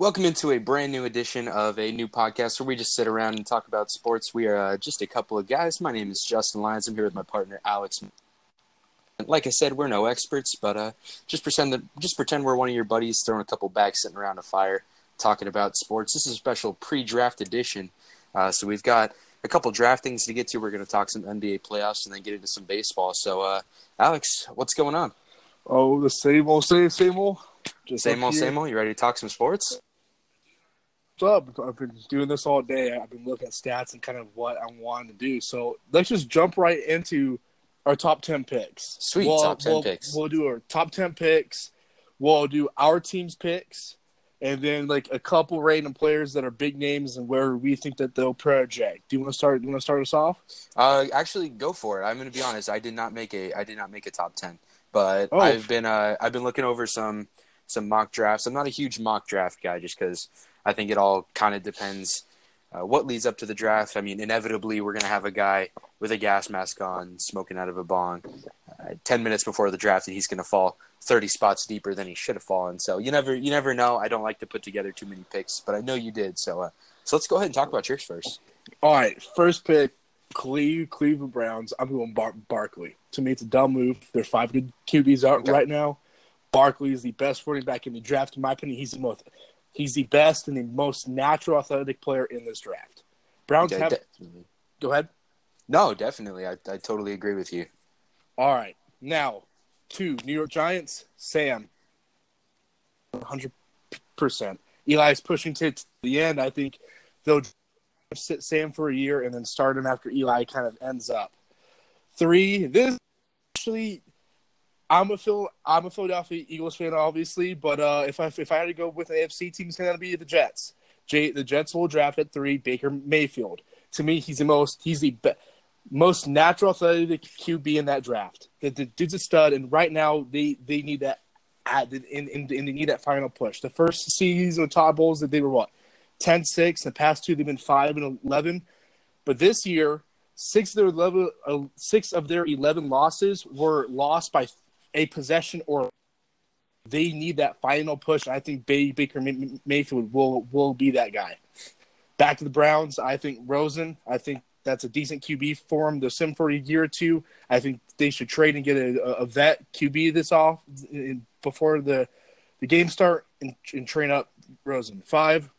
Welcome into a brand new edition of a new podcast where we just sit around and talk about sports. We are uh, just a couple of guys. My name is Justin Lyons. I'm here with my partner Alex. Like I said, we're no experts, but uh, just pretend that just pretend we're one of your buddies throwing a couple bags sitting around a fire talking about sports. This is a special pre-draft edition, uh, so we've got a couple draft things to get to. We're going to talk some NBA playoffs and then get into some baseball. So, uh, Alex, what's going on? Oh, the same old, same, same old. Just same old, here. same old. You ready to talk some sports? Up? I've been doing this all day. I've been looking at stats and kind of what I'm wanting to do. So let's just jump right into our top ten picks. Sweet we'll, top ten we'll, picks. We'll do our top ten picks. We'll do our team's picks, and then like a couple random players that are big names and where we think that they'll project. Do you want to start? Do you want to start us off? Uh, actually, go for it. I'm going to be honest. I did not make a. I did not make a top ten, but Oh. I've been. Uh, I've been looking over some some mock drafts. I'm not a huge mock draft guy, just because I think it all kind of depends. Uh, what leads up to the draft? I mean, inevitably, we're going to have a guy with a gas mask on, smoking out of a bong, uh, ten minutes before the draft, and he's going to fall thirty spots deeper than he should have fallen. So you never, you never know. I don't like to put together too many picks, but I know you did. So, uh, so let's go ahead and talk about yours first. All right, first pick, Cle- Cleveland Browns. I'm going Bar- Barkley. To me, it's a dumb move. There are five good QBs out Okay. right now. Barkley is the best running back in the draft, in my opinion. He's the most, he's the best and the most natural athletic player in this draft. Browns have. definitely. Go ahead. No, definitely. I, I totally agree with you. All right, now two New York Giants. Sam. 100 percent. Eli's pushing to the end. I think they'll sit Sam for a year and then start him after Eli kind of ends up. Three. This actually, I'm a Phil. I'm a Philadelphia Eagles fan, obviously, but uh, if I if I had to go with an AFC team, it's to be the Jets. Jay, the Jets will draft at three. Baker Mayfield. To me, he's the most. He's the be- most natural athletic QB in that draft. The, the dude's a stud, and right now they they need that. At, and, and they need that final push. The first season with Todd Bowles, that they were what 10-6. The past two, they've been five and eleven. But this year, six of their eleven, uh, six of their eleven losses were lost by a possession or. They need that final push. I think Baker May- Mayfield will will be that guy. Back to the Browns. I think Rosen. I think that's a decent QB for him. They'll sim for a year or two. I think they should trade and get a, a vet QB this off before the the game start and, and train up Rosen. Five,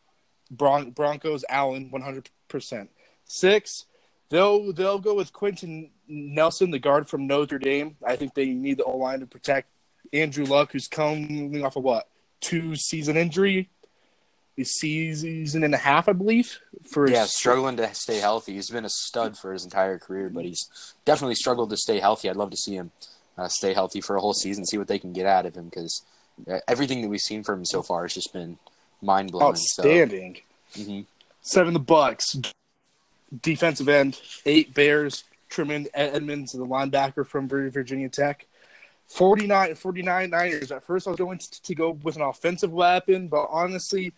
Bron- Broncos. Allen, one hundred percent. Six, they'll they'll go with Quenton Nelson, the guard from Notre Dame. I think they need the O line to protect Andrew Luck, who's coming off of what two season injury, a season and a half, I believe. For Yeah, struggling to stay healthy. He's been a stud for his entire career, but he's definitely struggled to stay healthy. I'd love to see him uh, stay healthy for a whole season, see what they can get out of him, because everything that we've seen from him so far has just been mind blowing. outstanding. So, mhm. Seven the Bucks. Defensive end, eight Bears. Tremaine Edmunds, the linebacker from Virginia Tech. 49, 49 Niners. At first, I was going to, go with an offensive weapon, but honestly,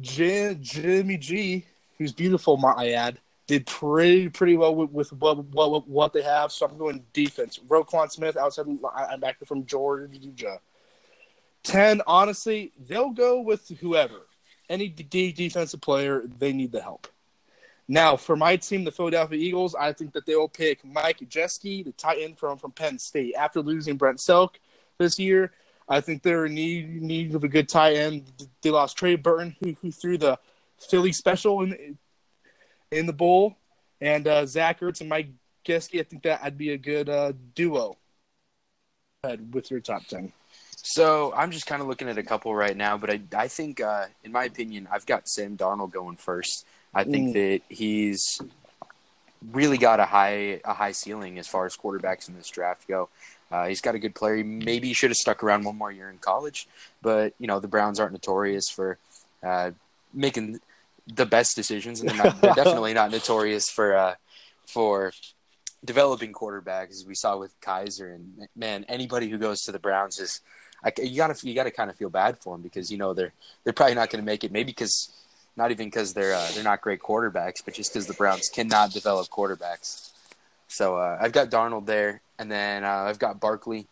Jim, Jimmy G, who's beautiful, might I add, did pretty pretty well with, with what, what what they have. So I'm going defense. Roquan Smith, outside linebacker from Georgia. Ten, honestly, they'll go with whoever. Any D defensive player, they need the help. Now, for my team, the Philadelphia Eagles, I think that they will pick Mike Gesicki, the tight end from, from Penn State. After losing Brent Celek this year, I think they're in need, need of a good tight end. They lost Trey Burton, who, who threw the Philly special in in the bowl, and uh, Zach Ertz and Mike Gesicki. I think that would be a good uh, duo. With your top ten. So I'm just kind of looking at a couple right now, but I I think, uh, in my opinion, I've got Sam Darnold going first. I think Mm. that he's really got a high a high ceiling as far as quarterbacks in this draft go. Uh, he's got a good player. Maybe he maybe should have stuck around one more year in college, but you know the Browns aren't notorious for uh, making the best decisions, and they're, not, they're definitely not notorious for uh, for developing quarterbacks, as we saw with Kizer. And man, anybody who goes to the Browns is I, you gotta you gotta kind of feel bad for them because you know they're they're probably not going to make it. Maybe because not even because they're uh, they're not great quarterbacks, but just because the Browns cannot develop quarterbacks. So uh, I've got Darnold there, and then uh, I've got Barkley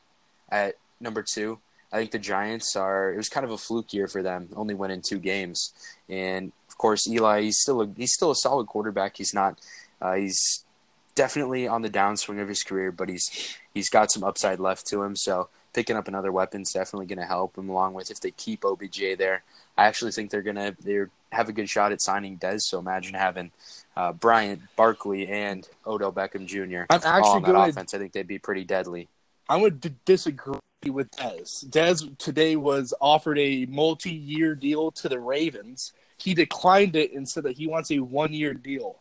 at number two. I think the Giants are. It was kind of a fluke year for them, only winning two games. And of course, Eli, he's still a, he's still a solid quarterback. He's not. Uh, he's definitely on the downswing of his career, but he's he's got some upside left to him. So picking up another weapon is definitely going to help him. Along with if they keep OBJ there, I actually think they're going to they have a good shot at signing Dez. So imagine having uh, Bryant, Barkley, and Odell Beckham Jr. I'm actually all on that gonna- offense. I think they'd be pretty deadly. I would d- disagree with Dez. Dez today was offered a multi-year deal to the Ravens. He declined it and said that he wants a one-year deal.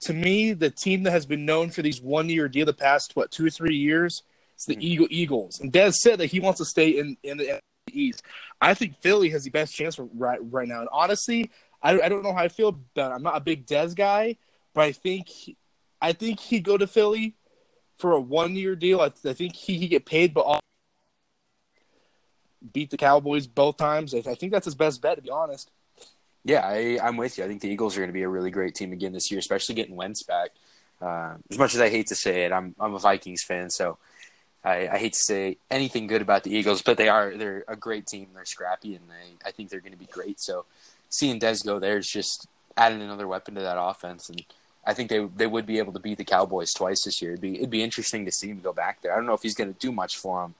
To me, the team that has been known for these one-year deal the past what two or three years is the. Eagle Eagles. And Dez said that he wants to stay in in the East. I think Philly has the best chance right right now. And honestly, I, I don't know how I feel about. I'm not a big Dez guy, but I think I think he'd go to Philly for a one year deal. I, I think he he get paid, but all, beat the Cowboys both times. I, I think that's his best bet, to be honest. Yeah, I, I'm with you. I think the Eagles are going to be a really great team again this year, especially getting Wentz back. Uh, as much as I hate to say it, I'm I'm a Vikings fan, so I, I hate to say anything good about the Eagles, but they are they're a great team. They're scrappy, and they I think they're going to be great. So seeing Dez go there is just adding another weapon to that offense, and I think they they would be able to beat the Cowboys twice this year. It'd be it'd be interesting to see him go back there. I don't know if he's going to do much for them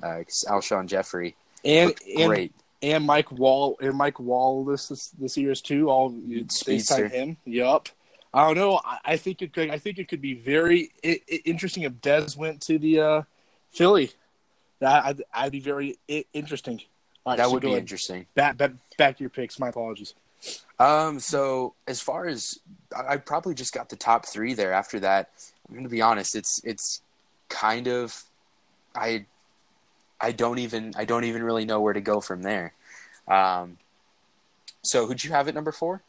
because Alshon Jeffery And great. and Mike Wall and Mike Wall this this, this year's too. All they signed him. Yup. I don't know. I, I think it could. I think it could be very interesting if Dez went to the uh, Philly. That I'd, be very interesting. Right, that so would be interesting. Back, back back to your picks. My apologies. Um, so as far as I I probably just got the top three there. After that, I'm gonna be honest. It's it's kind of I I don't even I don't even really know where to go from there. Um, so who'd you have at number four?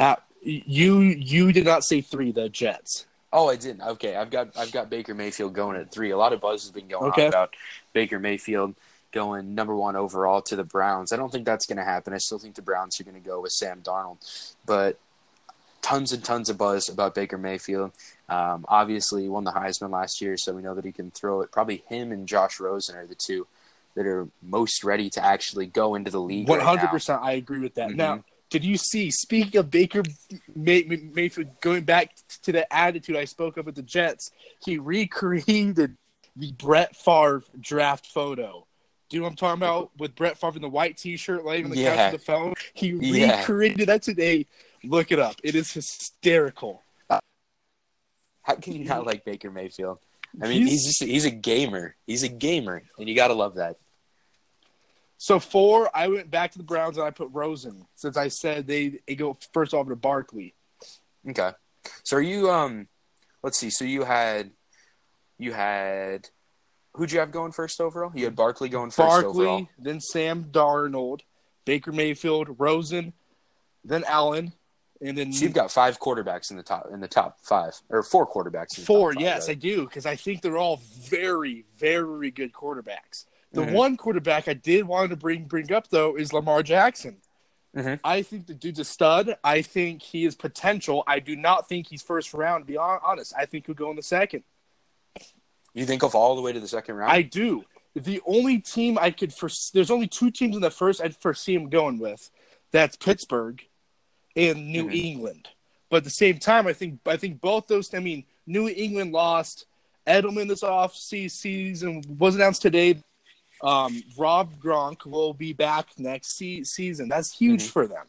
Uh, you you did not say three. The Jets. Oh, I didn't. Okay, I've got I've got Baker Mayfield going at three. A lot of buzz has been going Okay. on about Baker Mayfield going number one overall to the Browns. I don't think that's going to happen. I still think the Browns are going to go with Sam Darnold, but tons and tons of buzz about Baker Mayfield. Um, obviously, he won the Heisman last year, so we know that he can throw it. Probably him and Josh Rosen are the two that are most ready to actually go into the league. One hundred percent, I agree with that. Mhm. Now, did you see? Speaking of Baker May- May- Mayfield, going back to the attitude I spoke of with the Jets, he recreated the Brett Favre draft photo. Do you know what I'm talking about? With Brett Favre in the white T-shirt, laying on the couch Yeah. with the phone. He Yeah. recreated that today. Look it up. It is hysterical. Uh, how can you not like Baker Mayfield? I mean, he's, just he's a gamer. He's a gamer, and you got to love that. So four, I went back to the Browns and I put Rosen since I said they, they go first off to Barkley. Okay. So are you um let's see, so you had you had who'd you have going first overall? You had Barkley going first Barkley, overall. then Sam Darnold, Baker Mayfield, Rosen, then Allen, and then So you've got five quarterbacks in the top in the top five. Or four quarterbacks in the four. top five, yes, I do because I think they're all very, very good quarterbacks. The Mhm. one quarterback I did want to bring bring up though is Lamar Jackson. Mhm. I think the dude's a stud. I think he is potential. I do not think he's first round. To be honest, I think he'll go in the second. You think of all the way to the second round? I do. The only team I could foresee, there's only two teams in the first I'd foresee him going with. That's Pittsburgh and New Mhm. England. But at the same time, I think I think both those. I mean, New England lost Edelman this off se- season. Was announced today. Um, Rob Gronk will be back next se- season. That's huge Mhm. for them.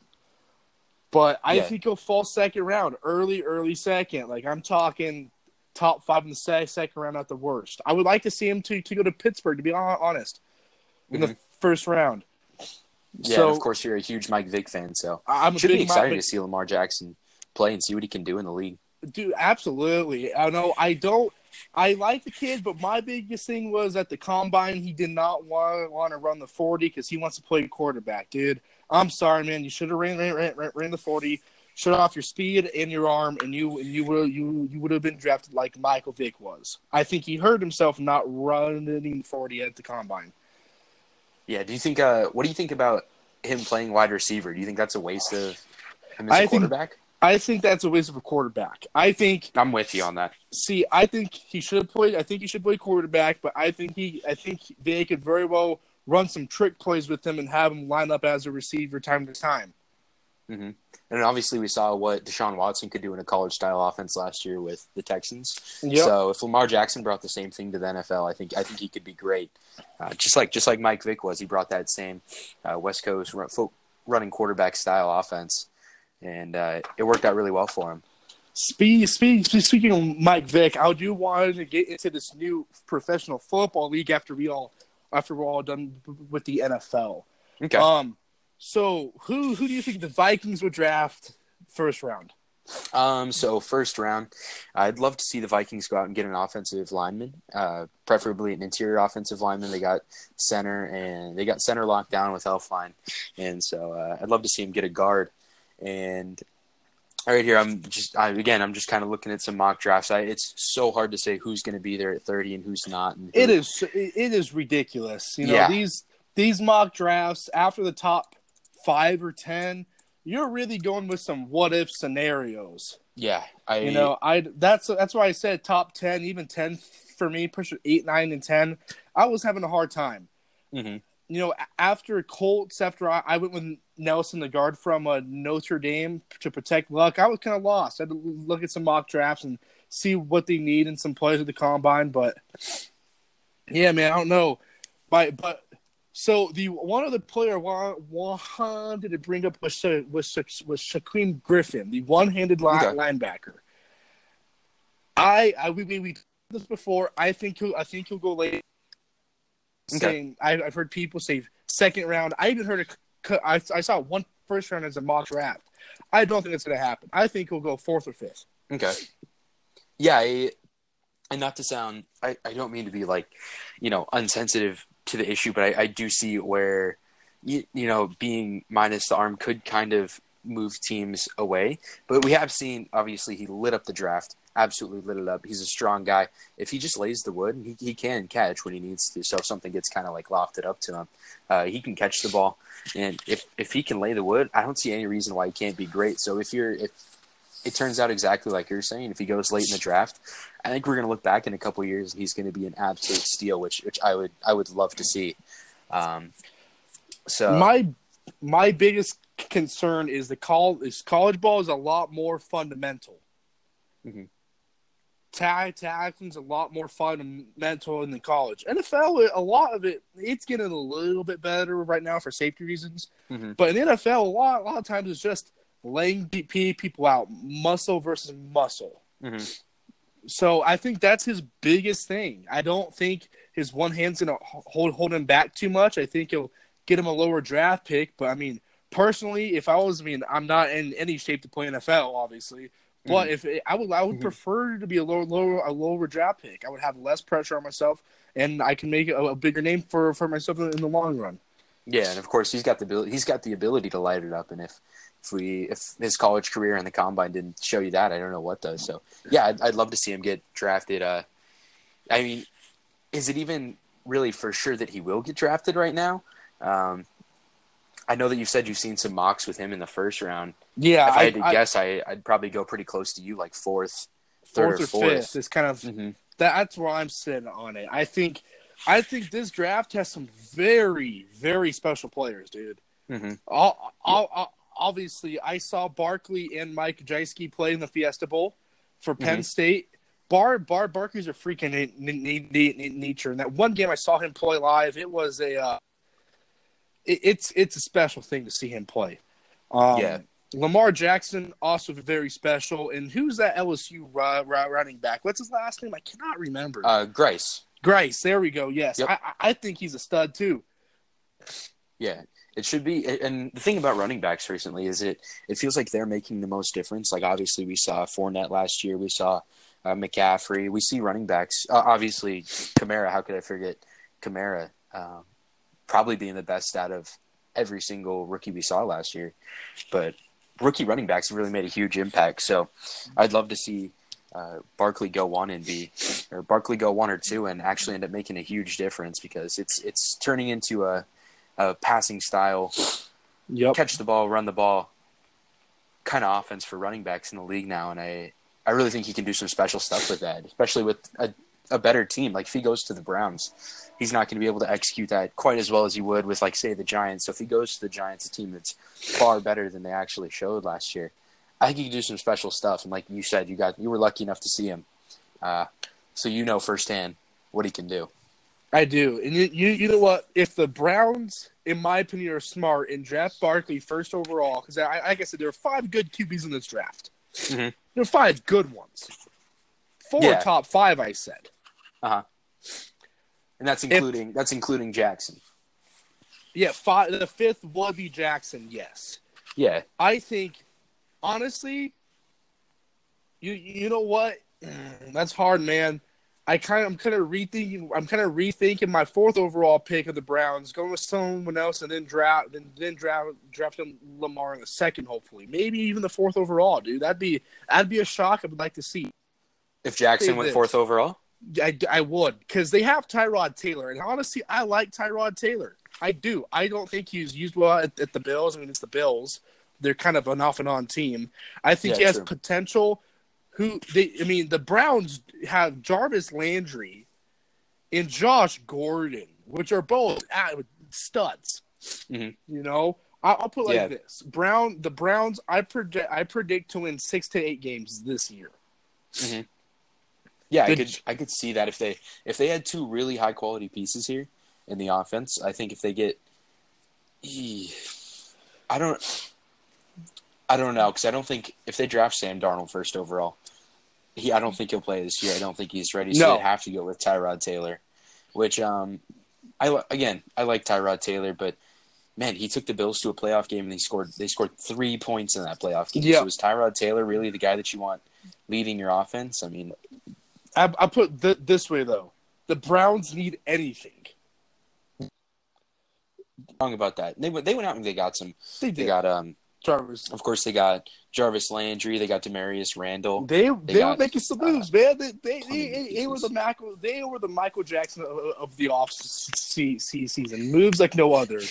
But I Yeah. think he'll fall second round, early, early second. Like I'm talking top five in the second round at the worst. I would like to see him to, to go to Pittsburgh, to be hon- honest, in the Mhm. first round. yeah, so of course you're a huge Mike Vick fan, so I'm should be excited Mike- to see Lamar Jackson play and see what he can do in the league. Dude, absolutely. I know. I don't. I like the kid, but my biggest thing was at the combine he did not want want to run the forty because he wants to play quarterback. Dude, I'm sorry, man. You should have ran, ran, ran, ran, the forty. Shut off your speed and your arm, and you and you would you you would have been drafted like Michael Vick was. I think he hurt himself not running forty at the combine. Yeah, do you think uh what do you think about him playing wide receiver? Do you think that's a waste of him as a think- quarterback? I think that's a waste of a quarterback. I think I'm with you on that. see, I think he should have played. I think he should play quarterback, but I think he, I think they could very well run some trick plays with him and have him line up as a receiver time to time. hmm And obviously, we saw what Deshaun Watson could do in a college style offense last year with the Texans. Yep. So if Lamar Jackson brought the same thing to the NFL, I think I think he could be great. Uh, just like just like Mike Vick was, he brought that same uh, West Coast run, running quarterback style offense, and uh, it worked out really well for him. Speak, speak, speaking of Mike Vick, I do want to get into this new professional football league after we all after we're all done with the NFL. Okay. Um, so who who do you think the Vikings would draft first round? Um, so first round, I'd love to see the Vikings go out and get an offensive lineman, uh, preferably an interior offensive lineman. They got center and they got center locked down with Elflein, and so uh, I'd love to see him get a guard. And right here, I'm just I, again, I'm just kind of looking at some mock drafts. I, it's so hard to say who's going to be there at 30 and who's not. And who- It is it is ridiculous. You know Yeah. these these mock drafts after the top five or ten, you're really going with some what if scenarios. yeah. I You know, I that's that's why I said top ten, even ten for me, push it eight, nine, and ten. I was having a hard time. mhm. You know, after Colts, after I, I went with Nelson, the guard from uh, Notre Dame, to protect Luck, I was kind of lost. I had to look at some mock drafts and see what they need and some plays at the combine. But yeah, man, I don't know. But but so the one other player wa- wanted to bring up was was was Shaquem Griffin, the one-handed line, Okay. linebacker. I I we we we this before. I think he'll I think he'll go late. Okay. Saying I, I've heard people say second round. I even heard a I I saw one first round as a mock draft. I don't think it's going to happen. I think he'll go fourth or fifth. Okay. Yeah, I, and not to sound, I, I don't mean to be like, you know, unsensitive to the issue, but I, I do see where, you, you know, being minus the arm could kind of move teams away. But we have seen, obviously, he lit up the draft, absolutely lit it up. He's a strong guy. If he just lays the wood, he, he can catch when he needs to. So if something gets kind of like lofted up to him, uh, he can catch the ball. And if, if he can lay the wood, I don't see any reason why he can't be great. So if you're, if, it turns out exactly like you're saying. If he goes late in the draft, I think we're going to look back in a couple of years and he's going to be an absolute steal, which which I would I would love to see. Um, so my my biggest concern is the call is college ball is a lot more fundamental. Mhm. Tag tackling's a lot more fundamental in the college. NFL, a lot of it, it's getting a little bit better right now for safety reasons. Mhm. But in NFL, a lot, a lot of times it's just laying people out, muscle versus muscle. Mhm. So I think that's his biggest thing. I don't think his one hand's gonna hold hold him back too much. I think he'll get him a lower draft pick. But I mean, personally, if I was, I mean, I'm not in any shape to play NFL, obviously. But if it, I would, I would Mhm. prefer to be a lower, lower, a lower draft pick. I would have less pressure on myself, and I can make a, a bigger name for for myself in, in the long run. yeah, and of course he's got the ability, he's got the ability to light it up. And if if we if his college career in the combine didn't show you that, I don't know what does. So yeah, I'd, I'd love to see him get drafted. Uh, I mean, is it even really for sure that he will get drafted right now? Um, I know that you've said you've seen some mocks with him in the first round. Yeah, if I, had to I- guess, I, I'd probably go pretty close to you, like fourth, fourth third or or fourth. fifth is kind of hmm that's where I'm sitting on it. I think, I think this draft has some very, very special players, dude. hmm All, all, all- obviously, I saw Barkley and Mike Gesicki play in the Fiesta Bowl for Penn Mhm. State. Bar Bar Barkley's a freaking nature. And that one game I saw him play live, it was a, uh, it, it's it's a special thing to see him play. Um, Yeah. Lamar Jackson also very special. And who's that LSU ru- ru- running back? What's his last name? I cannot remember. Uh, Grice. Grace. There we go. Yes, Yep. I, I I think he's a stud too. Yeah, it should be. And the thing about running backs recently is it it feels like they're making the most difference. Like obviously we saw Fournette last year, we saw uh, McCaffrey, we see running backs. Uh, obviously Kamara. How could I forget Kamara? Um, probably being the best out of every single rookie we saw last year, but rookie running backs have really made a huge impact. So I'd love to see. Uh, Barkley go one and be, or Barkley go one or two and actually end up making a huge difference because it's it's turning into a, a passing style Yep. catch the ball, run the ball, kind of offense for running backs in the league now, and I I really think he can do some special stuff with that, especially with a a better team. Like if he goes to the Browns, he's not going to be able to execute that quite as well as he would with like say the Giants. So if he goes to the Giants, a team that's far better than they actually showed last year, I think he can do some special stuff. And like you said, you got you were lucky enough to see him, uh, so you know firsthand what he can do. I do, and you, you you know what? If the Browns, in my opinion, are smart and draft Barkley first overall, because I, like I said, there are five good QBs in this draft. Mhm. There are five good ones. Four Yeah. top five, I said. Uh huh. And that's including that's including Jackson. Yeah, five. The fifth would be Jackson. Yes, Yeah. I think, honestly, you you know what? That's hard, man. I kind of I'm kind of rethinking. I'm kind of rethinking my fourth overall pick of the Browns, going with someone else, and then draft then then draft drafting Lamar in the second, hopefully, maybe even the fourth overall, dude. That'd be that'd be a shock. I would like to see. If Jackson went fourth overall, I, I would because they have Tyrod Taylor, and honestly, I like Tyrod Taylor. I do. I don't think he's used well at, at the Bills. I mean, it's the Bills; they're kind of an off and on team. I think Yeah, he has true. potential. Who they? I mean, the Browns have Jarvis Landry and Josh Gordon, which are both studs. Mhm. You know, I, I'll put it like Yeah. this: Brown, the Browns. I predict. I predict to win six to eight games this year. Yeah, I could I could see that if they if they had two really high quality pieces here in the offense, I think if they get, I don't, I don't know because I don't think if they draft Sam Darnold first overall, he I don't think he'll play this year. I don't think he's ready. So No. they have to go with Tyrod Taylor, which um, I again I like Tyrod Taylor, but. Man, he took the Bills to a playoff game and they scored. They scored three points in that playoff game. Yeah. So is Tyrod Taylor really the guy that you want leading your offense? I mean, I, I put th- this way though: the Browns need anything. wrong about that. They went they went out and they got some. They They got um Jarvis. of course they got Jarvis Landry. They got Damarious Randall. They they, were got, making some uh, moves, man. They they, they, they were pieces. the Michael they were the Michael Jackson of, of the off se- se- season. Moves like no other.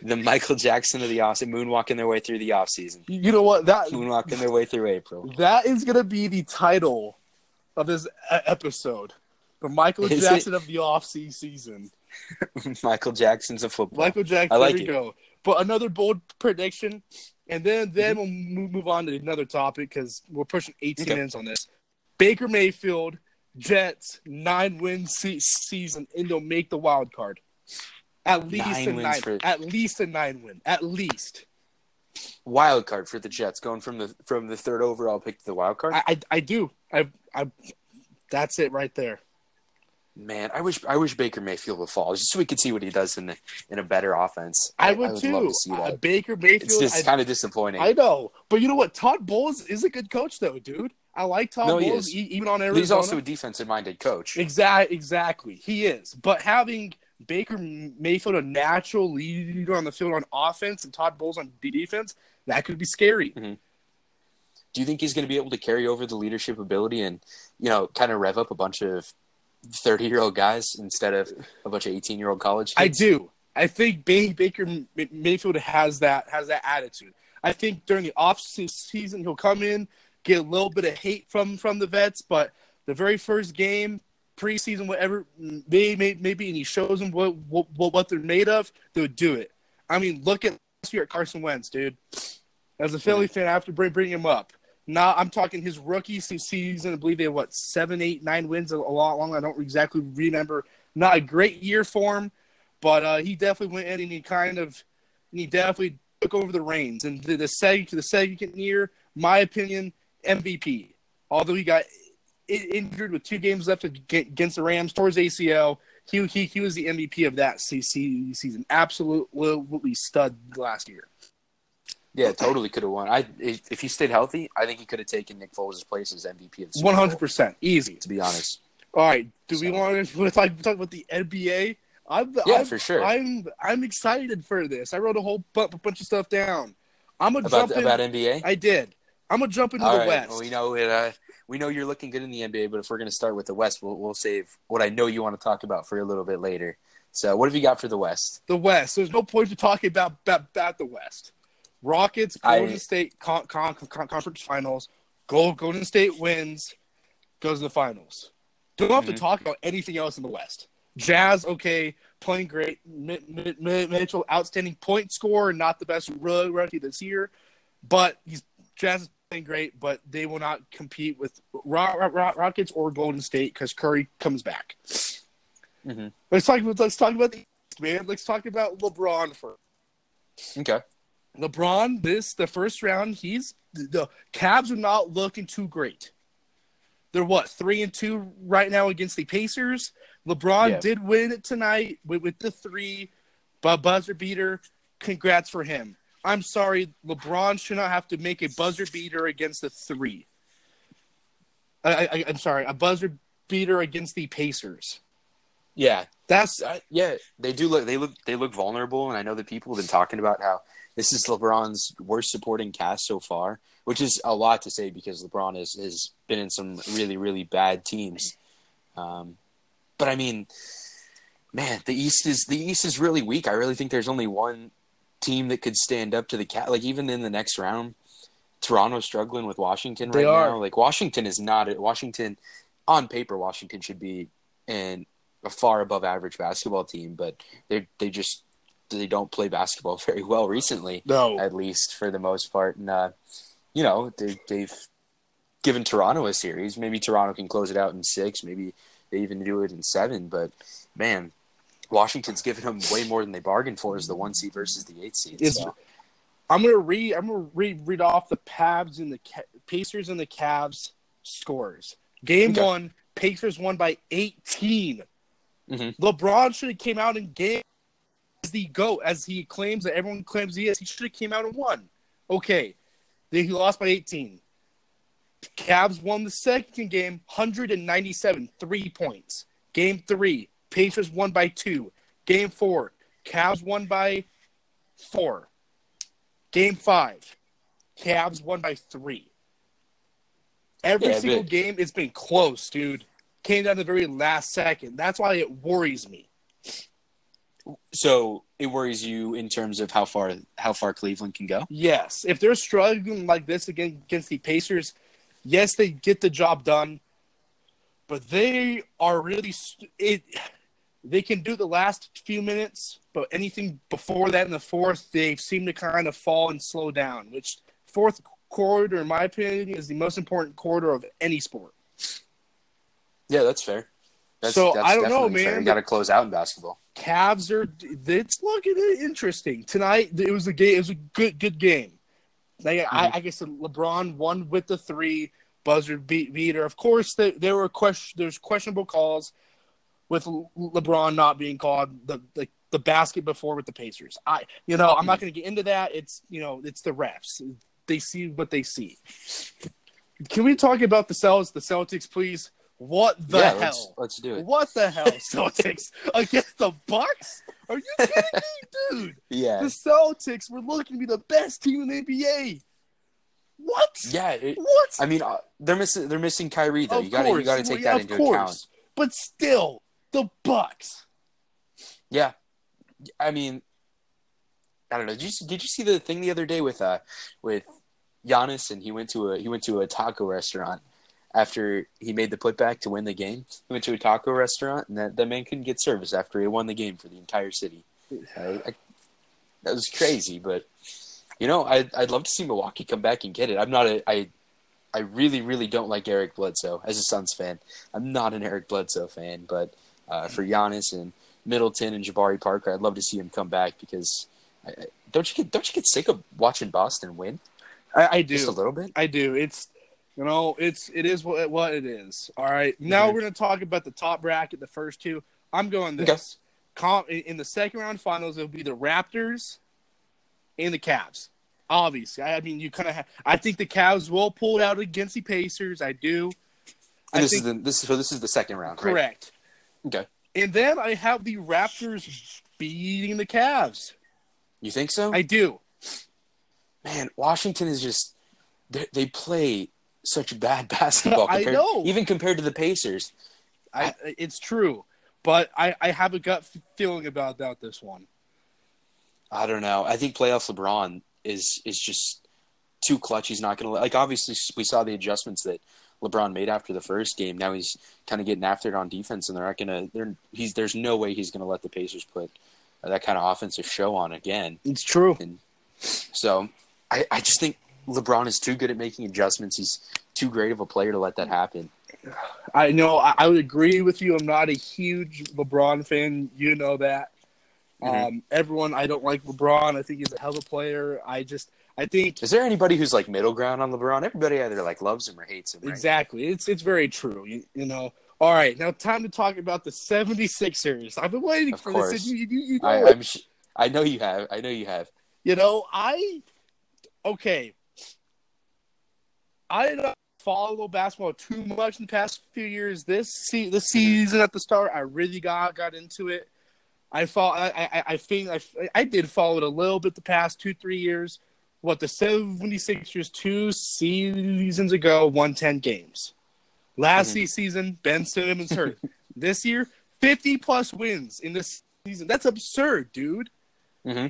The Michael Jackson of the off season moonwalking their way through the off season. You know what that Moonwalking their way through April. that is gonna be the title of this episode. The Michael Is Jackson of the off season. Michael Jackson's a football. Michael Jackson. I like there it. go. But another bold prediction, and then then mm-hmm. we'll move, move on to another topic because we're pushing 18 Okay. minutes on this. Baker Mayfield, Jets nine win se- season, and they'll make the wild card. At least Nine a nine. for- At least a nine win. At least. wild card for the Jets, going from the from the third overall pick to the wild card. I I, I do. I I. That's it right there. Man, I wish I wish Baker Mayfield would fall just so we could see what he does in the, in a better offense. I, would, would too. love to see Uh, that. Baker It's Mayfield. just kind of disappointing. I know, but you know what? Todd Bowles is a good coach, though, dude. I like Todd No, Bowles, is. e- even on Arizona. He's also a defensive minded coach. Exactly, exactly. He is. But having Baker Mayfield a natural leader on the field on offense and Todd Bowles on defense, that could be scary. Do you think he's going to be able to carry over the leadership ability and, you know, kind of rev up a bunch of 30 year old guys instead of a bunch of 18 year old college I do. I think Baker Mayfield has that has that attitude. I think during the off season he'll come in, get a little bit of hate from from the vets, but the very first game, preseason, whatever, maybe maybe, and he shows them what what what they're made of, they'll do it. I mean, look at last year at Carson Wentz, dude. As a Philly fan, I have to bring bring him up. Now I'm talking his rookie season. I believe they had what seven, eight, nine wins a, lot long. I don't exactly remember. Not a great year for him, but uh, he definitely went in and he kind of, he definitely took over the reins. And the, the second the second year, my opinion, MVP. Although he got injured with two games left against the Rams towards ACL, he he, he was the MVP of that se- se- season. Absolutely stud last year. Yeah, totally could have won. I if, he stayed healthy, I think he could have taken Nick Foles' place as MVP of One hundred percent easy. To be honest, All right. Do we want to talk, talk about the NBA? I'm, Yeah, I'm, for sure. I'm I'm excited for this. I wrote a whole bu- bunch of stuff down. I'm gonna about jump in. about NBA. I did. I'm gonna jump into All the right. West. Well, we know it. Uh, we know you're looking good in the NBA, but if we're going to start with the West, we'll we'll save what I know you want to talk about for a little bit later. So, what have you got for the West? the West. There's no point to talking about about, about the West. Rockets, I- Golden State con- con- con- conference finals. Gold, Golden State wins, goes to the finals. Don't have Mhm. to talk about anything else in the West. Jazz, okay, playing great. Mi- Mi- Mi- Mitchell, outstanding point scorer, not the best rookie this year, but he's Jazz is playing great. But they will not compete with Ro- Ro- Ro- Rockets or Golden State because Curry comes back. Mhm. Let's talk about let's talk about the man. Let's talk about LeBron first. Okay. LeBron, this the first round. He's the Cavs are not looking too great. They're what three and two right now against the Pacers. LeBron Yeah. did win it tonight with, with the three, but buzzer beater. Congrats for him. I'm sorry, LeBron should not have to make a buzzer beater against the three. I, I, I'm sorry, a buzzer beater against the Pacers. Yeah, That's Uh, yeah, they do look. They look. They look vulnerable, and I know that people have been talking about how this is LeBron's worst supporting cast so far, which is a lot to say because LeBron has has been in some really really bad teams. Um, but I mean, man, the East is the East is really weak. I really think there's only one team that could stand up to the cat. Like even in the next round, Toronto's struggling with Washington right now. Like Washington is not. Washington, on paper, Washington should be in a far above average basketball team, but they they just they don't play basketball very well recently, no. at least for the most part. And uh, you know they, they've given Toronto a series. Maybe Toronto can close it out in six. Maybe they even do it in seven. But man, Washington's given them way more than they bargained for as the one seed versus the eight seed. So. I'm gonna read. I'm gonna read read off the Pabs and the Ca- Pacers and the Cavs scores. Game Okay. one, Pacers won by 18. Mhm. LeBron should have came out in game the goat, as he claims that everyone claims he is. He should have came out and won. Okay, then he lost by 18. Cavs won the second game, 197, three points. Game three, Pacers won by two. Game four, Cavs won by four. Game five, Cavs won by three. Every Yeah, single game, it's been close, dude. Came down to the very last second. That's why it worries me. So it worries you in terms of how far how far Cleveland can go. Yes, if they're struggling like this again against the Pacers, yes, they get the job done, but they are really it. They can do the last few minutes, but anything before that in the fourth, they seem to kind of fall and slow down. Which fourth quarter, in my opinion, is the most important quarter of any sport. Yeah, that's fair. That's, So, that's I don't know, fair. man, You got to close out in basketball. Cavs are it's looking interesting tonight. It was a game. It was a good good game. Like, I, mm-hmm. I guess LeBron won with the three buzzer beat beater. Of course, there, there were question. There's questionable calls with LeBron not being called the, the the basket before with the Pacers. I you know I'm not mm-hmm. going to get into that. It's you know it's the refs. They see what they see. Can we talk about the Celtics? The Celtics, please. What the yeah, hell? let's, let's do it. What the hell, Celtics against the Bucks? Are you kidding me, dude? Yeah, The Celtics were looking to be the best team in the NBA. What? yeah. It, What? I mean, uh, they're missing they're missing Kyrie though. Of you got to you got to take that of into course. account. But still, the Bucks. Yeah, I mean, I don't know. Did you did you see the thing the other day with uh with Giannis and he went to a he went to a taco restaurant after he made the putback to win the game. He went to a taco restaurant and that, that man couldn't get service after he won the game for the entire city. I, I, that was crazy, but you know, I I'd love to see Milwaukee come back and get it. I'm not a I I really really don't like Eric Bledsoe as a Suns fan. I'm not an Eric Bledsoe fan, but uh, for Giannis and Middleton and Jabari Parker, I'd love to see him come back because I, I- don't you get don't you get sick of watching Boston win I, I just a little bit? I do. It's you know, it's it is what what it is. All right. Now Mhm. we're gonna talk about the top bracket, the first two. I'm going this. Com- in the second round finals, it'll be the Raptors and the Cavs. Obviously, I, mean, you kind of. Ha- I think the Cavs will pull it out against the Pacers. I do. I this think is the this so this is the second round, right? correct. Okay. And then I have the Raptors beating the Cavs. You think so? I do. Man, Washington is just they, they play such bad basketball. I know. even compared to the Pacers. I, it's true, but I, I have a gut feeling about about this one. I don't know. I think playoff LeBron is is just too clutch. He's not going to like. Obviously, we saw the adjustments that LeBron made after the first game. Now he's kind of getting after it on defense, and they're not going to. They're he's there's no way he's going to let the Pacers put that kind of offensive show on again. It's true. And so I I just think LeBron is too good at making adjustments. He's too great of a player to let that happen. I know. I, I would agree with you. I'm not a huge LeBron fan. You know that. Mhm. Um, everyone, I don't like LeBron. I think he's a hell of a player. I just, I think Is there anybody who's like middle ground on LeBron? Everybody either like loves him or hates him. Right? exactly. It's it's very true. You, you know. All right, now time to talk about the 76ers. I've been waiting Of for course. this. You, you, know, I. I'm. Sh- I know you have. I know you have. you know, I okay. I did not follow basketball too much in the past few years. This se- this season at the start, I really got got into it. I follow. I I, I think I, I did follow it a little bit the past two three years. What the 76ers two seasons ago won ten games. Last Mhm. season, Ben Simmons hurt. this year, fifty plus wins in this season. That's absurd, dude. hmm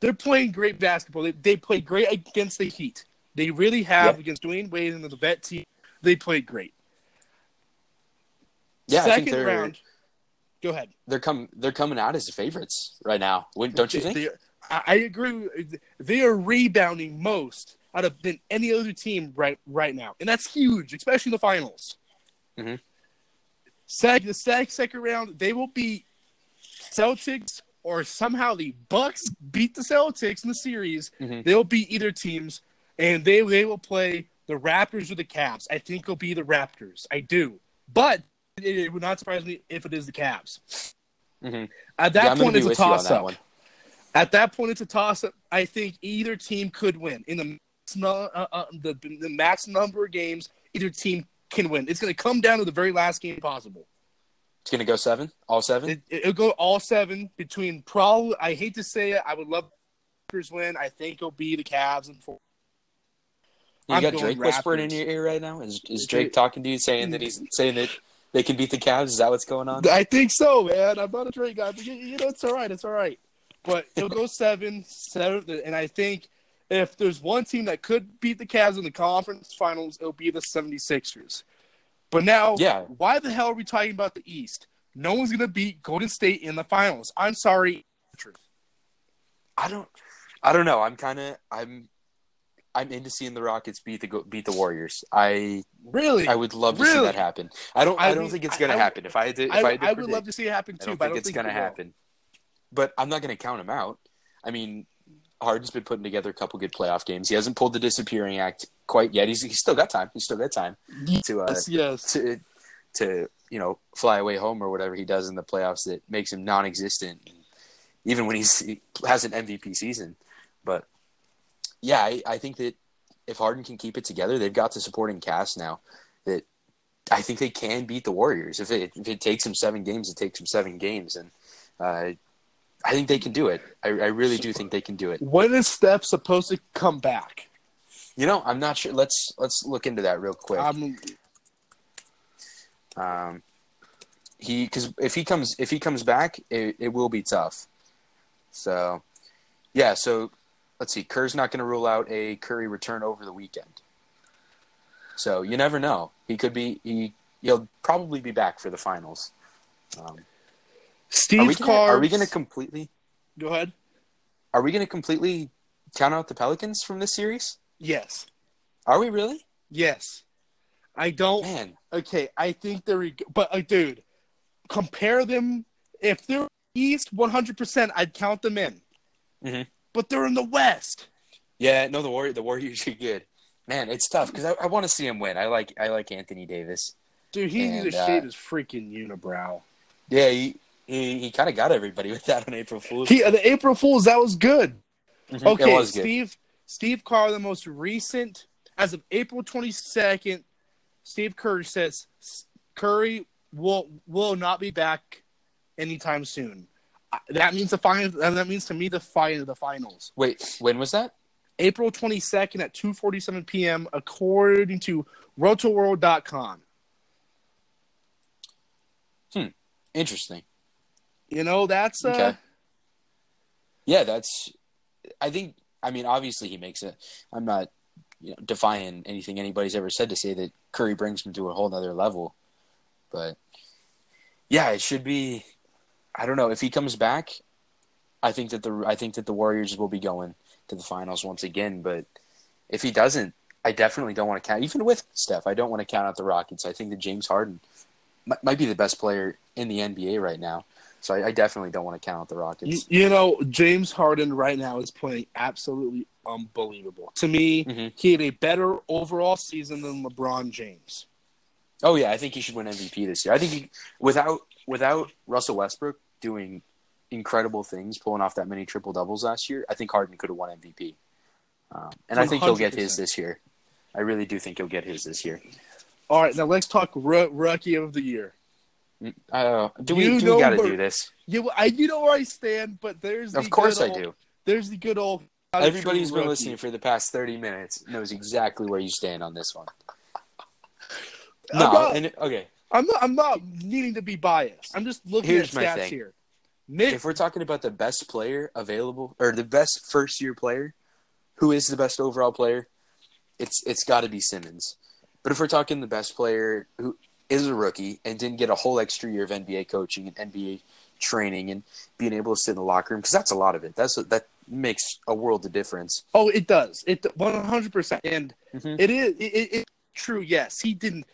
They're playing great basketball. They, they play great against the Heat. They really have against Dwyane Wade and the vet team. They played great. Yeah, I Second think they're round. Go ahead. they're come they're coming out as favorites right now. Wouldn't- Don't you think? they- I agree. They are rebounding most out of than any other team right right now, and that's huge, especially in the finals. Mhm. Sec, the sec, second round, they will beat Celtics or somehow the Bucks beat the Celtics in the series. Mhm. They'll beat either teams, and they they will play the Raptors or the Cavs. I think it'll be the Raptors. I do, but it, it would not surprise me if it is the Cavs. Mhm. At that Yeah, point, it's a toss up. At that point, it's a toss up. I think either team could win in the max uh, uh, the, the max number of games. Either team can win. It's going to come down to the very last game possible. It's gonna go seven, all seven. It, it'll go all seven between probably. I hate to say it. I would love Raptors win. I think it'll be the Cavs and four. You I'm got going Drake whispering in your ear right now. Is is Drake- talking to you, saying that he's saying that they can beat the Cavs? Is that what's going on? I think so, man. I'm not a Drake guy, but you, you know it's all right. It's all right. But it'll go seven, seven, and I think if there's one team that could beat the Cavs in the conference finals, it'll be the 76ers. But now, Yeah. why the hell are we talking about the East? No one's gonna beat Golden State in the finals. I'm sorry. I don't. I don't know. I'm kind of. I'm. I'm into seeing the Rockets beat the beat the Warriors. I Really? I would love to see that happen. I don't. I, I don't mean, think it's gonna I- happen. If I to, if I, I, to I would love to see it happen I too, don't but I think don't it's think gonna happen. But I'm not gonna count him out. I mean, Harden's been putting together a couple good playoff games. He hasn't pulled the disappearing act quite yet. He's he's still got time. He's still got time to uh, Yes, yes. to to you know fly away home or whatever he does in the playoffs that makes him non-existent, even when he's he has an MVP season. Yeah, I, I think that if Harden can keep it together, they've got the supporting cast now that I think they can beat the Warriors. If it if it takes them seven games, it takes them seven games, and uh, I think they can do it. I, I really do think they can do it. When is Steph supposed to come back? You know, I'm not sure. Let's let's look into that real quick. Um, Um, he because if he comes if he comes back, it, it will be tough. So, yeah. So let's see. Kerr's not going to rule out a Curry return over the weekend. So you never know. He could be he he'll probably be back for the finals. Um, are Steve we gonna, are we going to completely go ahead? are we going to completely count out the Pelicans from this series? Yes, Are we really? yes. I don't. Man, Okay, I think they're, but uh, dude, compare them. If they're East, one hundred percent, I'd count them in. Mhm. But they're in the West. Yeah, no, the Warrior, the Warriors are good. Man, it's tough because I, I want to see him win. I like I like Anthony Davis. Dude, he And, needs to uh, shave his freaking unibrow. Yeah, he he, he kind of got everybody with that on April Fool's. He, the April Fools, that was good. Mhm, Okay, was good. Steve Steve Kerr, the most recent as of April twenty second. Steve Curry says Curry will will not be back anytime soon. That means the final. That means to me the of the finals. Wait, when was that? April 22nd at 2:47 p.m. according to rotoworld.com. Hmm. Interesting. You know, that's uh Okay. Yeah, that's. I think I mean, obviously he makes it. I'm not you know, defying anything anybody's ever said to say that Curry brings him to a whole nother level. But yeah, it should be. I don't know if he comes back. I think that the I think that the Warriors will be going to the finals once again. But if he doesn't, I definitely don't want to count. Even with Steph, I don't want to count out the Rockets. I think that James Harden might, might be the best player in the NBA right now. So I, I definitely don't want to count out the Rockets. You, you, know, James Harden right now is playing absolutely unbelievable. To me, mm-hmm. he had a better overall season than LeBron James. Oh yeah, I think he should win MVP this year. I think he, without without Russell Westbrook doing incredible things, pulling off that many triple doubles last year, I think Harden could have won MVP. Um, and 100%. I think he'll get his this year. I really do think he'll get his this year. All right, now let's talk r- rookie of the year. Uh, do we, do we got to do this? You, I, you know where I stand, but there's of course I do. There's the good old. Everybody who's been rookie. listening for the past thirty minutes knows exactly where you stand on this one. No, and, okay. I'm not. I'm not needing to be biased. I'm just looking Here's at stats here. Nick, if we're talking about the best player available or the best first year player, who is the best overall player? It's it's got to be Simmons. But if we're talking the best player who is a rookie and didn't get a whole extra year of NBA coaching and NBA training and being able to sit in the locker room because that's a lot of it. That's a, that makes a world of difference. Oh, it does. It one hundred percent, and mm-hmm. it is it, it, true. Yes, he didn't.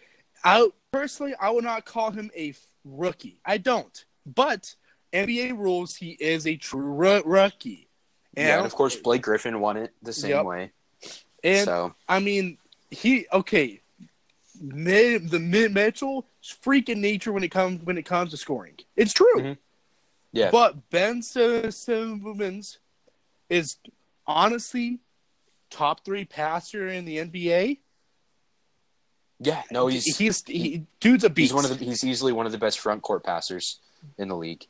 I personally, I would not call him a rookie. I don't. But NBA rules, he is a true r- rookie. And, yeah, and of course Blake Griffin won it the same yep. way. And so I mean, he okay mid, the mid Mitchell freaking nature when it comes when it comes to scoring. It's true. Mm-hmm. Yeah. But Ben Simmons is honestly top three passer in the NBA. Yeah, no, he's he's he, dude's a beast. He's one of the he's easily one of the best front court passers in the league.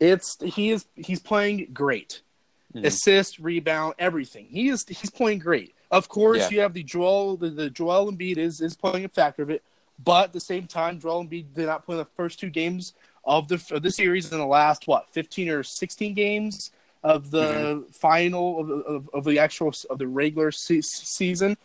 It's he is he's playing great. Mm-hmm. Assist, rebound, everything. He is he's playing great. Of course, yeah. you have the Joel the, the Joel Embiid is is playing a factor of it, but at the same time, Joel Embiid did not play the first two games of the of the series in the last what fifteen or sixteen games of the mm-hmm. final of, of, of, the actual of the regular se- season.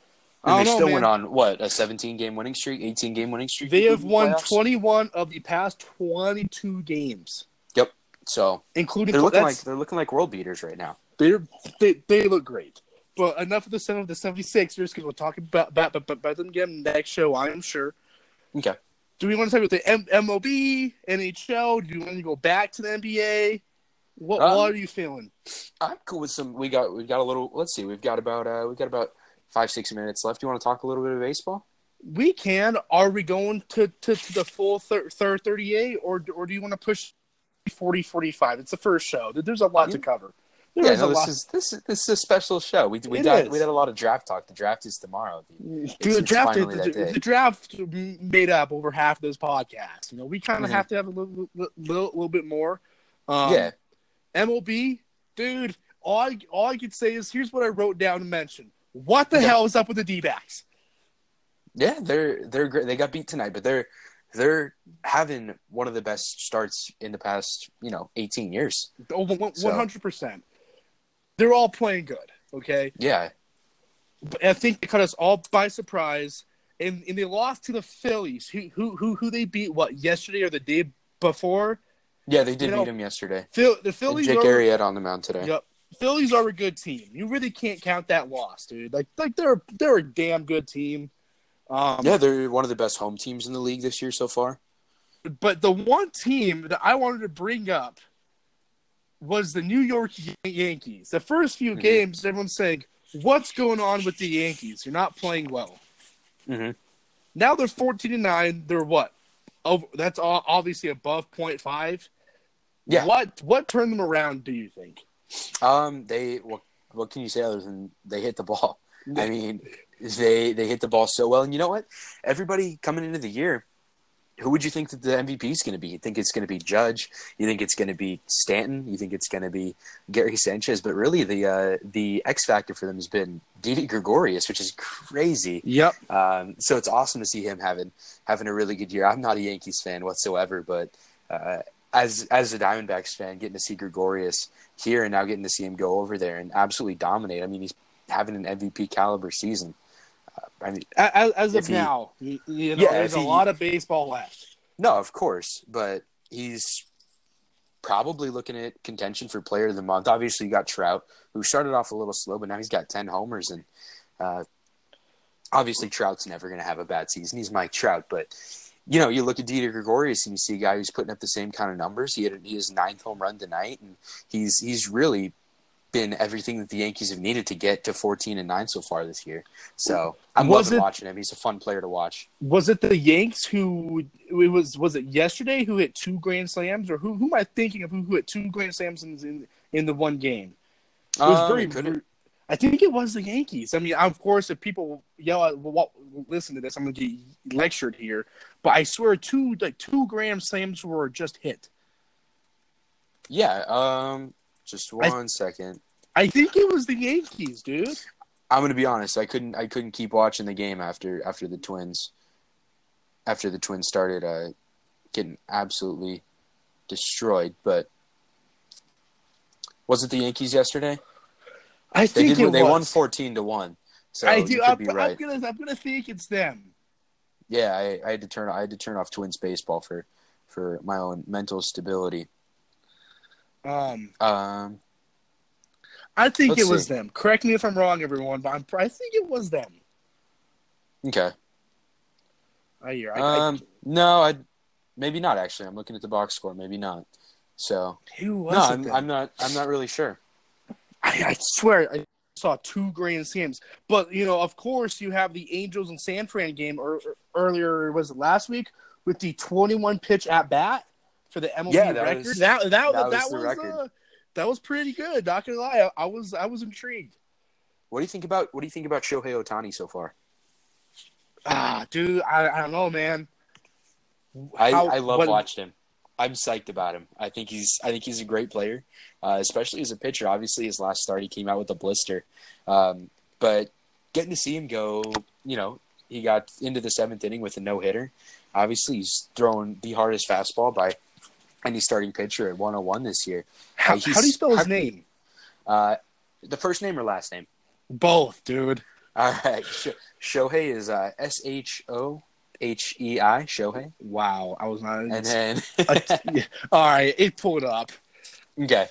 And they know, still man. went on what a 17 game winning streak, 18 game winning streak. They have won playoffs? 21 of the past 22 games. Yep. So including they're looking like they're looking like world beaters right now. They're they, they look great. But enough of the seven of the 76ers because we'll talk about, about, about, about them again next show, I'm sure. Okay. Do we want to talk about the M- MLB, NHL? Do you want to go back to the NBA? What, um, what are you feeling? I'm cool with some. We got we got a little. Let's see. We've got about uh we've got about five six minutes left. Do you want to talk a little bit of baseball? We can. Are we going to, to, to the full third thir- 38 or or do you want to push 40 45? It's the first show. There's a lot yeah. to cover. There yeah, no, this lot. is this is this is a special show. We we got, we had a lot of draft talk. The draft is tomorrow. Dude, the draft the, the, draft made up over half of those podcasts. You know, we kind of mm-hmm. have to have a little, little little bit more. Um, yeah, MLB, dude. All I, all I could say is here's what I wrote down to mention. What the yeah. hell is up with the D backs? Yeah, they're they're great. They got beat tonight, but they're they're having one of the best starts in the past, you know, 18 years. Oh, 100% they're all playing good. Okay. Yeah. But I think they caught us all by surprise, and, and they lost to the Phillies, who who who who they beat what yesterday or the day before. Yeah, they did you beat know, them yesterday. Phil, the Phillies. And Jake are, Arrieta on the mound today. Yep. Phillies are a good team. You really can't count that loss, dude. Like like they're they're a damn good team. Um, yeah, they're one of the best home teams in the league this year so far. But the one team that I wanted to bring up was the New York Yankees. The first few mm-hmm. games, everyone's saying, "What's going on with the Yankees? You're not playing well." Mm-hmm. Now they're 14 to nine. They're what? Oh, that's obviously above 0.5. Yeah. What what turned them around? Do you think? Um, they what what can you say other than they hit the ball? I mean, they they hit the ball so well, and you know what? Everybody coming into the year who would you think that the MVP is going to be? You think it's going to be Judge? You think it's going to be Stanton? You think it's going to be Gary Sanchez? But really, the uh, the X factor for them has been Didi Gregorius, which is crazy. Yep. Um, so it's awesome to see him having having a really good year. I'm not a Yankees fan whatsoever, but uh, as as a Diamondbacks fan, getting to see Gregorius here and now getting to see him go over there and absolutely dominate. I mean, he's having an MVP caliber season. Uh, I mean, As, as of he- now, you, know, Yeah, there's a he- lot of baseball left. no, of course, but he's probably looking at contention for player of the month. Obviously, you got Trout, who started off a little slow, but now he's got 10 homers. And uh, obviously, Trout's never going to have a bad season. He's Mike Trout. But, you know, you look at Didi Gregorius and you see a guy who's putting up the same kind of numbers. He had his ninth home run tonight, and he's he's really been everything that the Yankees have needed to get to 14 and 9 so far this year. So I'm Was loving it- watching him. He's a fun player to watch. Was it the Yanks who it was? Was it yesterday who hit two grand slams, or who? Who am I thinking of? Who, who hit two grand slams in, in in the one game? It was Um, very. could've- I think it was the Yankees. I mean, of course, if people yell at, well, listen to this, I'm going to get lectured here. But I swear, two like two grand slams were just hit. Yeah, um, just I- one second. I think it was the Yankees, dude. I'm gonna be honest. I couldn't. I couldn't keep watching the game after after the Twins. After the Twins started uh, getting absolutely destroyed, but was it the Yankees yesterday? I They think did. it They was. won fourteen to one. So I do. I'm, be I'm gonna. I'm gonna think it's them. Yeah, I, I had to turn. I had to turn off Twins baseball for for my own mental stability. Um, Um, I think it was them. Correct me if I'm wrong, everyone, but I'm, I think it was them. okay. I hear. I, I, Um, no, I maybe not. Actually, I'm looking at the box score. Maybe not. So who was no, it? I'm. I'm not. I'm not really sure. I, I swear I saw two grand slams. But you know, of course, you have the Angels and San Fran game or, earlier. Was it last week with the 21 pitch at bat for the MLB Yeah, that record? was- that that that that, was was, the record. uh, that was pretty good. Not gonna lie, I, I was I was intrigued. What do you think about what do you think about Shohei Ohtani so far? Ah, dude, I, I don't know, man. I, How- I love what- watching him. I'm psyched about him. I think he's I think he's a great player, uh, especially as a pitcher. Obviously, his last start he came out with a blister, um, but getting to see him go, you know, he got into the seventh inning with a no hitter. Obviously, he's throwing the hardest fastball by any starting pitcher at 101 this year. How, Uh, how do you spell his how- name? Uh, the first name or last name? Both, dude. All right, Sh- Shohei is uh, S H O H E I Shohei, Wow, I was not. and then Yeah. All right, it pulled up. Okay.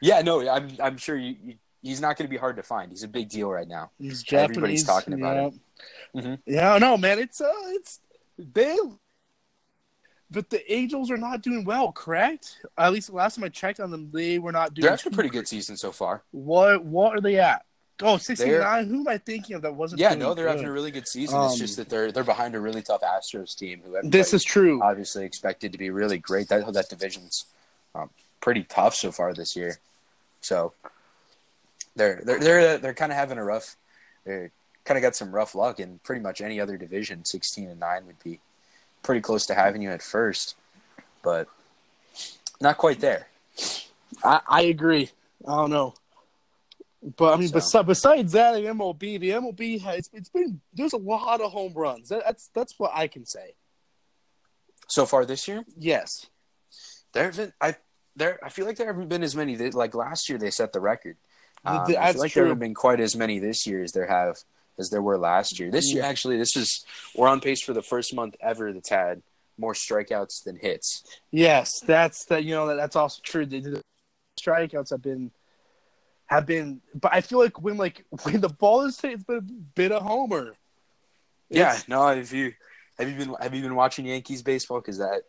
Yeah, no, I'm I'm sure you, you he's not going to be hard to find. He's a big deal right now. He's Japanese. Everybody's talking about yeah. him. Mhm. Yeah, no, man, it's uh, it's they. But the Angels are not doing well, correct? At least the last time I checked on them, they were not doing. They're having a pretty good season so far. What What are they at? Oh, 69? They're- Who am I thinking of that wasn't? Yeah, no, they're good? having a really good season. Um, it's just that they're they're behind a really tough Astros team who This is true. obviously expected to be really great. That that division's um, pretty tough so far this year. So they're they're they're they're kind of having a rough. They're kind of got some rough luck in pretty much any other division. Sixteen and nine would be pretty close to having you at first, but not quite there. I, I agree. I don't know. But I mean, So- besi- besides that, the MLB, the MLB has it's been there's a lot of home runs. That, that's that's what I can say. So far this year, Yes. there have been I there I feel like there haven't been as many. that- Like last year, they set the record. Um, I That's feel like true. there haven't been quite as many this year as there have as there were last year. This year, actually, this is we're on pace for the first month ever that's had more strikeouts than hits. Yes, that's that. You know that that's also true. The, the strikeouts have been have been, but I feel like when like when the ball is hit, it's been a bit of homer. Yeah, It's- no. Have you have you been have you been watching Yankees baseball? Because that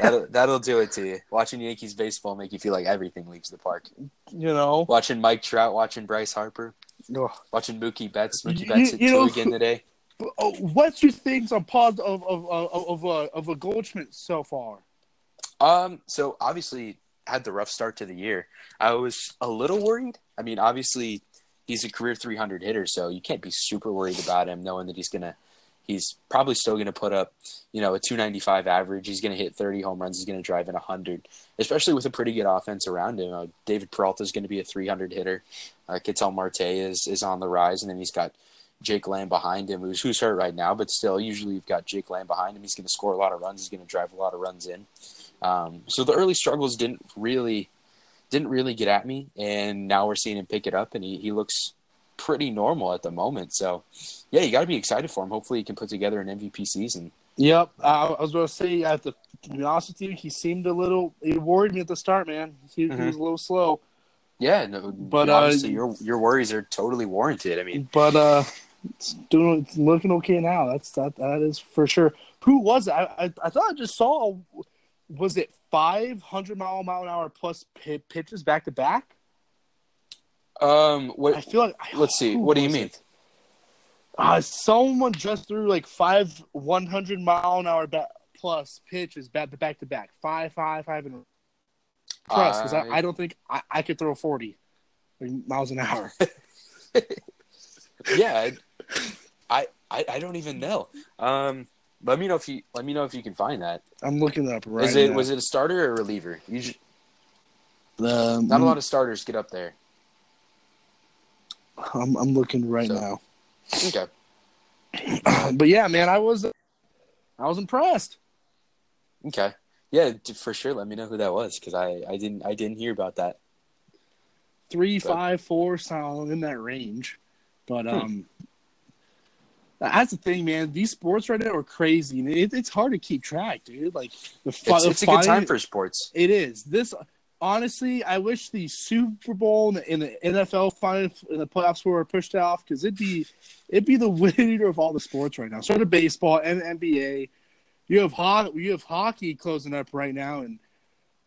that'll, that'll do it to you. Watching Yankees baseball make you feel like everything leaves the park. you know. Watching Mike Trout, watching Bryce Harper, Ugh. watching Mookie Betts. Mookie You- Betts hit you two know- again today. Oh, what's your things on pod of of of of, uh, of a Goldschmidt so far? Um, so obviously had the rough start to the year. I was a little worried. I mean, obviously he's a career 300 hitter, so you can't be super worried about him knowing that he's gonna. He's probably still going to put up, you know, a 295 average. He's going to hit 30 home runs. He's going to drive in 100, especially with a pretty good offense around him. Uh, David Peralta is going to be a 300 hitter. Uh, Ketel Marte is is on the rise, and then he's got Jake Lamb behind him, who's who's hurt right now, but still, usually you've got Jake Lamb behind him. He's going to score a lot of runs. He's going to drive a lot of runs in. Um, so the early struggles didn't really didn't really get at me, and now we're seeing him pick it up, and he, he looks pretty normal at the moment. So, yeah, you got to be excited for him. Hopefully, he can put together an MVP season. Yep, uh, I was going to say, I have to be honest with you, he seemed a little. He worried me at the start, man. He, Mhm. he was a little slow, Yeah, no, But, but uh, your your worries are totally warranted. I mean, but uh, it's doing it's looking okay now. That's that that is for sure. Who was it? I I, I thought I just saw. Was it five hundred mile mile an hour plus pi pitches back to back? um, I feel like. Let's see. What do you mean? it? Uh, someone just threw like five one hundred mile an hour back plus pitches back to back to back. Five five five and plus because I, I don't think I, I could throw forty miles an hour. yeah, I, I I don't even know. Um, let me know if you let me know if you can find that. I'm looking it up right Is it now. was it a starter or a reliever? You just, Um, not a lot of starters get up there. I'm, I'm looking right So- now. Okay. but yeah, man, I was I was impressed. Okay. Yeah, for sure. Let me know who that was because I, I didn't I didn't hear about that. Three, But- five, four, sound in that range. But Hmm. That's the thing, man. These sports right now are crazy, and it, it's hard to keep track, dude. Like the, fi- It's, the a good time for sports. It is this. Honestly, I wish the Super Bowl and the, and the NFL final and the playoffs were pushed off because it'd be it'd be the winner of all the sports right now. Sort of baseball and NBA. You have ho- you have hockey closing up right now, and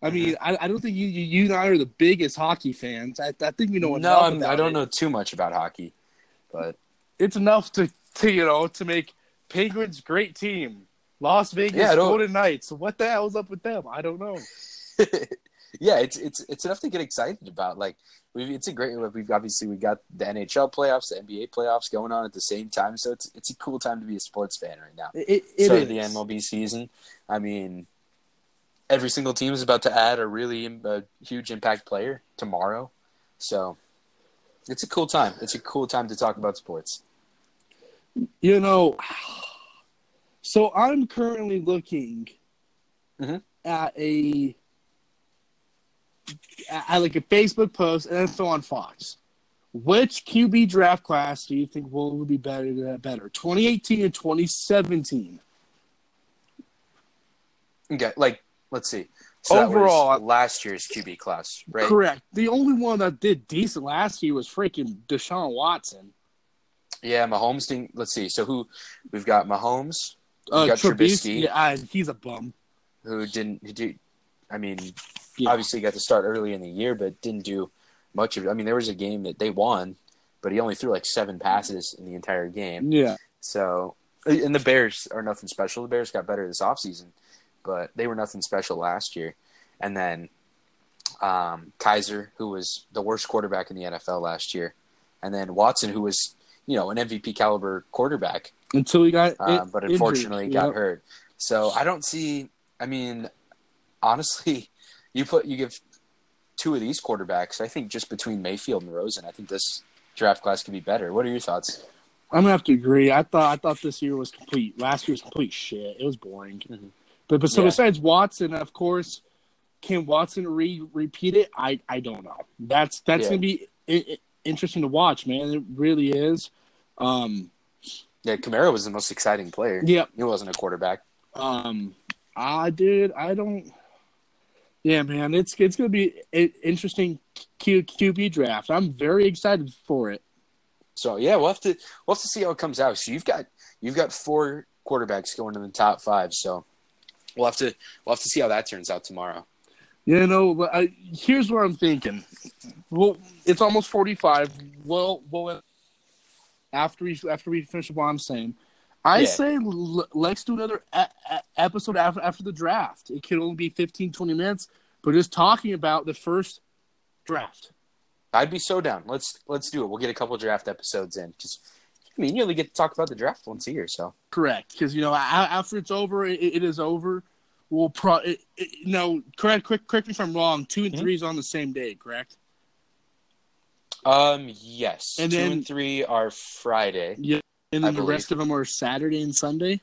I mean, mm-hmm. I, I don't think you, you you and I are the biggest hockey fans. I, I think we know No, enough. I'm, about I don't it. know too much about hockey, but It's enough to, to you know to make Penguins great team. Las Vegas Yeah, Golden Knights. What the hell's up with them? I don't know. yeah, it's it's it's enough to get excited about. Like we've it's a great. We've obviously we got the NHL playoffs, the NBA playoffs going on at the same time, so it's it's a cool time to be a sports fan right now. It, it Start is. the MLB season. I mean, every single team is about to add a really a huge impact player tomorrow, so it's a cool time. It's a cool time to talk about sports. You know, so I'm currently looking Mhm. at a at like a Facebook post and info on Fox. Which QB draft class do you think will be better? Better, 2018 and 2017. Okay, like let's see. So Overall- last year's QB class, right? Correct. The only one that did decent last year was freaking Deshaun Watson. Yeah, Mahomes. Didn't, let's see. So who we've got? Mahomes, Uh, got Trubisky, yeah, I- he's a bum. who didn't who do. I mean, Yeah. obviously got to start early in the year, but didn't do much of it. I mean, there was a game that they won, but he only threw like seven passes in the entire game. Yeah, So, and the Bears are nothing special. The Bears got better this offseason, but they were nothing special last year. And then um, Kizer, who was the worst quarterback in the NFL last year, and then Watson, who was you know an MVP caliber quarterback, until he got uh, in- but injured. unfortunately got Yep. hurt. So I don't see. I mean, honestly, you put you give two of these quarterbacks. I think just between Mayfield and Rosen, I think this draft class could be better. What are your thoughts? I'm gonna have to agree. I thought I thought this year was complete. Last year was complete shit. It was boring. Mhm. But but so Yeah. besides Watson, of course, can Watson re repeat it? I I don't know. That's that's Yeah. gonna be I- I- interesting to watch, man. It really is. Um, Yeah, Kamara was the most exciting player. yeah. He wasn't a quarterback. Um, I did. I don't. Yeah, man. It's it's gonna be an interesting Q, QB draft. I'm very excited for it. So yeah, we'll have to we'll have to see how it comes out. So you've got you've got four quarterbacks going in the top five. So we'll have to we'll have to see how that turns out tomorrow. You know, but I, here's what I'm thinking. Well, it's almost 45. Well, well, after we after we finish what I'm saying, I Yeah. say l- let's do another a- a- episode after after the draft. It can only be 15, 20 minutes, but just talking about the first draft. I'd be so down. Let's let's do it. We'll get a couple draft episodes in. Just I mean, you only get to talk about the draft once a year, so Correct, because you know a- after it's over, it, it is over. We'll pro. It, it, no, correct. Quick, correct me if I'm wrong. Two and Mhm. three is on the same day, correct? um yes. And Two then- and three are Friday. Yeah, and I then the believe. rest of them are Saturday and Sunday.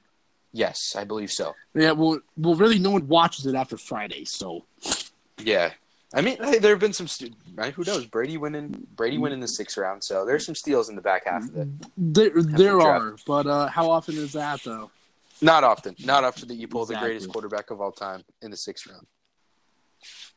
Yes, I believe so. Yeah, well, well, really, no one watches it after Friday, so Yeah. I mean, hey, there have been some. Stu- right? Who knows? Brady winning. Brady winning the sixth round. So there's some steals in the back half of it. There, there draft. are, but uh, how often is that though? Not often. Not often that you pull the greatest quarterback of all time in the sixth round.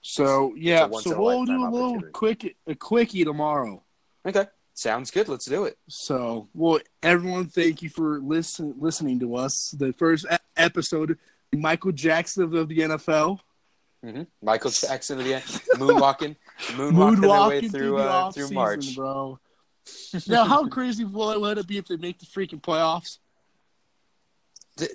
So yeah, so we'll do a little quick a quickie tomorrow. Okay, sounds good. Let's do it. So, well, everyone, thank you for listen listening to us. The first episode, Michael Jackson of the NFL, hmm Michael Jackson of the end, moonwalking, moonwalking their way moonwalking through uh, through March. bro. now, how crazy will it let it be if they make the freaking playoffs? They,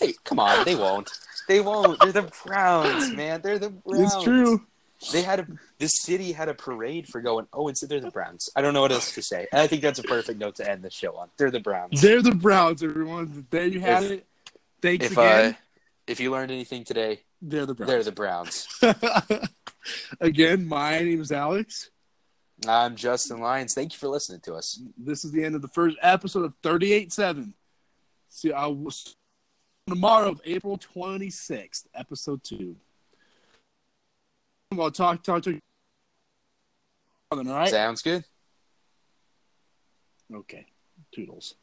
they- come on, they won't. They won't. They're the Browns, man. They're the Browns. It's true. They had a the city had a parade for going. Oh, and so they're the Browns. I don't know what else to say. And I think that's a perfect note to end the show on. They're the Browns. They're the Browns, everyone. There you have If- it. Thanks If again. uh, if you learned anything today, they're the Browns. they're the Browns. again, my name is Alex. I'm Justin Lyons. Thank you for listening to us. This is the end of the first episode of 38.7. See, I was tomorrow of April 26th, episode two. I'll talk talk to you. All right. Sounds good. Okay. Toodles.